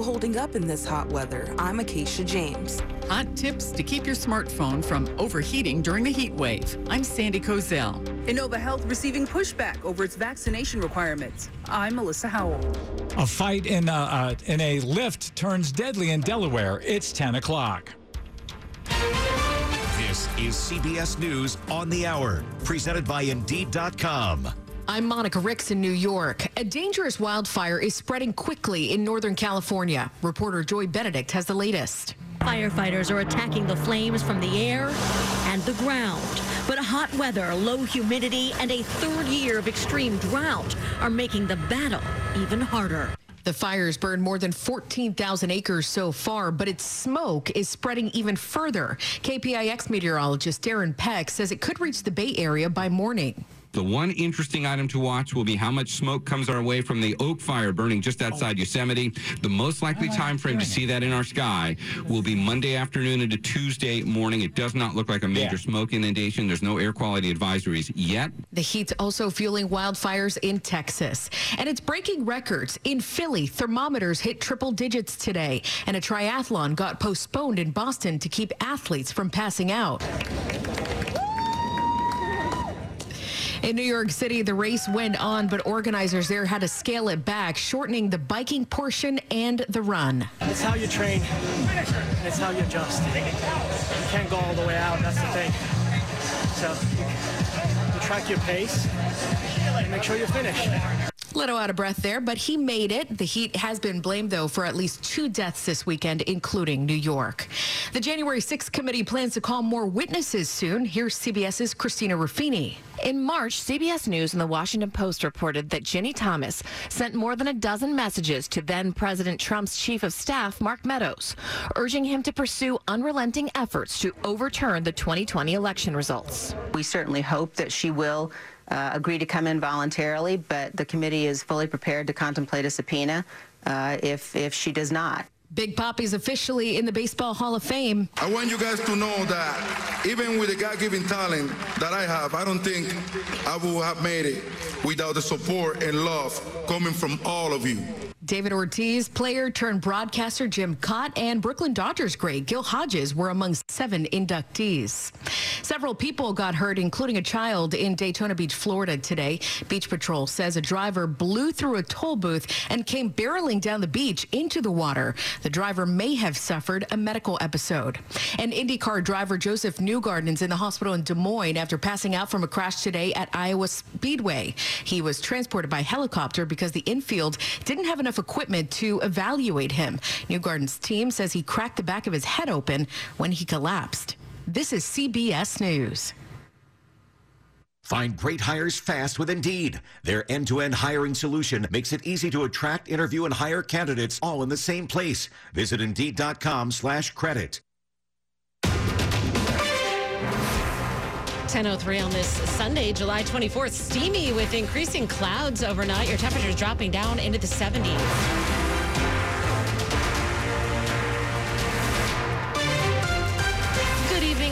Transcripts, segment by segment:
people holding up in this hot weather? I'm Acacia James. Hot tips to keep your smartphone from overheating during the heat wave. I'm Sandy Kozel. Inova Health receiving pushback over its vaccination requirements. I'm Melissa Howell. A fight in a, uh, in a lift turns deadly in Delaware. It's 10 o'clock. This is CBS News on the Hour, presented by Indeed.com. I'm Monica Ricks in New York. A dangerous wildfire is spreading quickly in Northern California. Reporter Joy Benedict has the latest. Firefighters are attacking the flames from the air and the ground. But hot weather, low humidity, and a third year of extreme drought are making the battle even harder. The fires burned more than 14,000 acres so far, but its smoke is spreading even further. KPIX meteorologist Darren Peck says it could reach the Bay Area by morning. The one interesting item to watch will be how much smoke comes our way from the Oak Fire burning just outside oh. Yosemite. The most likely oh, time frame to see that in our sky will be Monday afternoon into Tuesday morning. It does not look like a major yeah. smoke inundation. There's no air quality advisories yet. The heat's also fueling wildfires in Texas, and it's breaking records. In Philly, thermometers hit triple digits today, and a triathlon got postponed in Boston to keep athletes from passing out. In New York City, the race went on, but organizers there had to scale it back, shortening the biking portion and the run. It's how you train, it's how you adjust. You can't go all the way out, that's the thing. So you track your pace and make sure you finish. Little out of breath there, but he made it. The heat has been blamed, though, for at least two deaths this weekend, including New York. The January 6th committee plans to call more witnesses soon. Here's CBS's Christina Ruffini. In March, CBS News and the Washington Post reported that Ginni Thomas sent more than a dozen messages to then President Trump's chief of staff, Mark Meadows, urging him to pursue unrelenting efforts to overturn the 2020 election results. We certainly hope that she will uh, agree to come in voluntarily, but the committee is fully prepared to contemplate a subpoena uh, if, if she does not. Big Papi's officially in the Baseball Hall of Fame. I want you guys to know that even with the God-given talent that I have, I don't think I would have made it without the support and love coming from all of you. David Ortiz, player turned broadcaster Jim Kaat, and Brooklyn Dodgers great Gil Hodges were among seven inductees. Several people got hurt, including a child in Daytona Beach, Florida today. Beach Patrol says a driver blew through a toll booth and came barreling down the beach into the water. The driver may have suffered a medical episode. And IndyCar driver Josef Newgarden is in the hospital in Des Moines after passing out from a crash today at Iowa Speedway. He was transported by helicopter because the infield didn't have enough equipment to evaluate him. Newgarden's team says he cracked the back of his head open when he collapsed. This is CBS News. Find great hires fast with Indeed. Their end-to-end hiring solution makes it easy to attract, interview, and hire candidates all in the same place. Visit Indeed.com slash credit. 10.03 on this Sunday, July 24th. Steamy with increasing clouds overnight. Your temperatures dropping down into the 70s.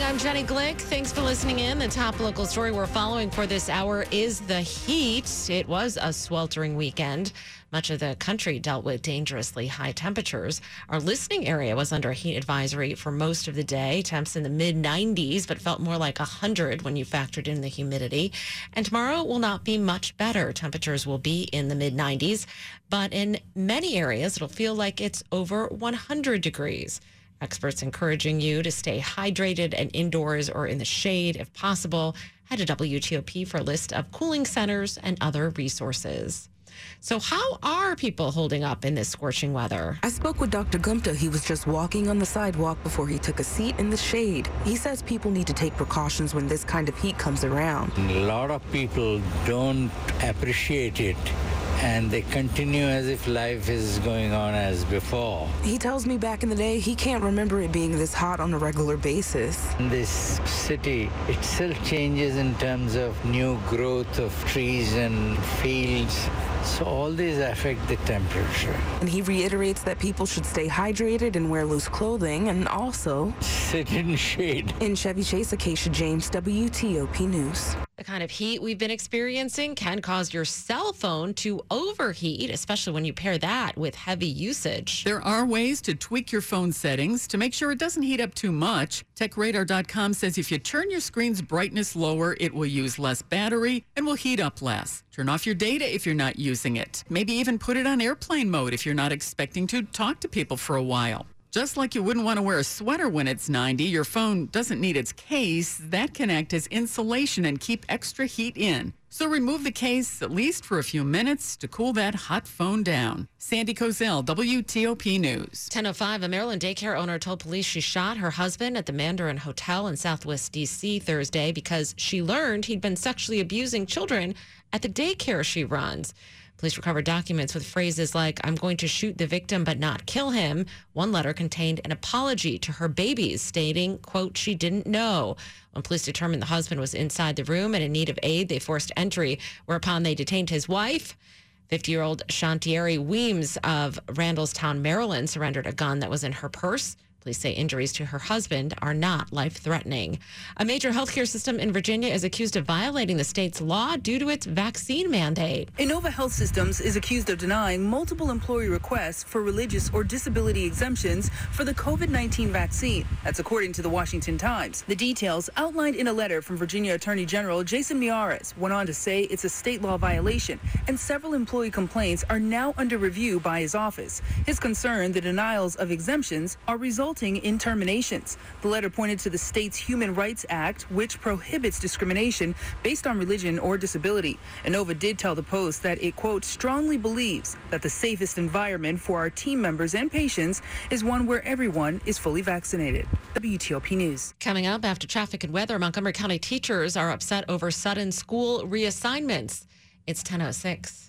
I'm Jenny Glick. Thanks for listening in. The top local story we're following for this hour is the heat. It was a sweltering weekend. Much of the country dealt with dangerously high temperatures. Our listening area was under a heat advisory for most of the day. Temps in the mid 90s, but felt more like 100 when you factored in the humidity. And tomorrow will not be much better. Temperatures will be in the mid 90s, but in many areas, it'll feel like it's over 100 degrees. Experts encouraging you to stay hydrated and indoors or in the shade if possible. Head to WTOP for a list of cooling centers and other resources. So, how are people holding up in this scorching weather? I spoke with Dr. Gupta. He was just walking on the sidewalk before he took a seat in the shade. He says people need to take precautions when this kind of heat comes around. A lot of people don't appreciate it and they continue as if life is going on as before. He tells me back in the day he can't remember it being this hot on a regular basis. This city itself changes in terms of new growth of trees and fields. So all these affect the temperature. And he reiterates that people should stay hydrated and wear loose clothing and also sit in shade. In Chevy Chase, Acacia James, WTOP News. The kind of heat we've been experiencing can cause your cell phone to overheat, especially when you pair that with heavy usage. There are ways to tweak your phone settings to make sure it doesn't heat up too much. TechRadar.com says if you turn your screen's brightness lower, it will use less battery and will heat up less. Turn off your data if you're not using it. Maybe even put it on airplane mode if you're not expecting to talk to people for a while. Just like you wouldn't want to wear a sweater when it's 90, your phone doesn't need its case. That can act as insulation and keep extra heat in. So remove the case at least for a few minutes to cool that hot phone down. Sandy Kozel, WTOP News. 1005, a Maryland daycare owner told police she shot her husband at the Mandarin Hotel in Southwest D.C. Thursday because she learned he'd been sexually abusing children at the daycare she runs. Police recovered documents with phrases like, I'm going to shoot the victim but not kill him. One letter contained an apology to her babies, stating, quote, she didn't know. When police determined the husband was inside the room and in need of aid, they forced entry, whereupon they detained his wife. 50 year old Shantieri Weems of Randallstown, Maryland, surrendered a gun that was in her purse. Police say injuries to her husband are not life threatening. A major healthcare system in Virginia is accused of violating the state's law due to its vaccine mandate. Inova Health Systems is accused of denying multiple employee requests for religious or disability exemptions for the COVID 19 vaccine. That's according to the Washington Times. The details outlined in a letter from Virginia Attorney General Jason Miyares went on to say it's a state law violation, and several employee complaints are now under review by his office. His concern the denials of exemptions are resulting in terminations. The letter pointed to the state's Human Rights Act, which prohibits discrimination based on religion or disability. Inova did tell the Post that it, quote, strongly believes that the safest environment for our team members and patients is one where everyone is fully vaccinated. WTOP News. Coming up after traffic and weather, Montgomery County teachers are upset over sudden school reassignments. It's 1006.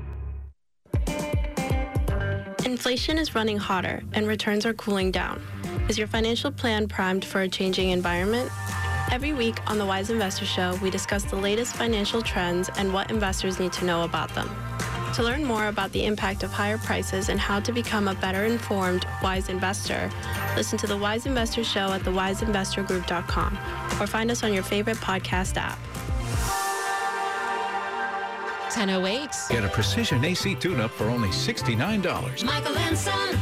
Inflation is running hotter and returns are cooling down. Is your financial plan primed for a changing environment? Every week on the Wise Investor Show, we discuss the latest financial trends and what investors need to know about them. To learn more about the impact of higher prices and how to become a better informed, wise investor, listen to the Wise Investor Show at thewiseinvestorgroup.com or find us on your favorite podcast app. 1008. Get a precision AC tune up for only $69. Michael and Son.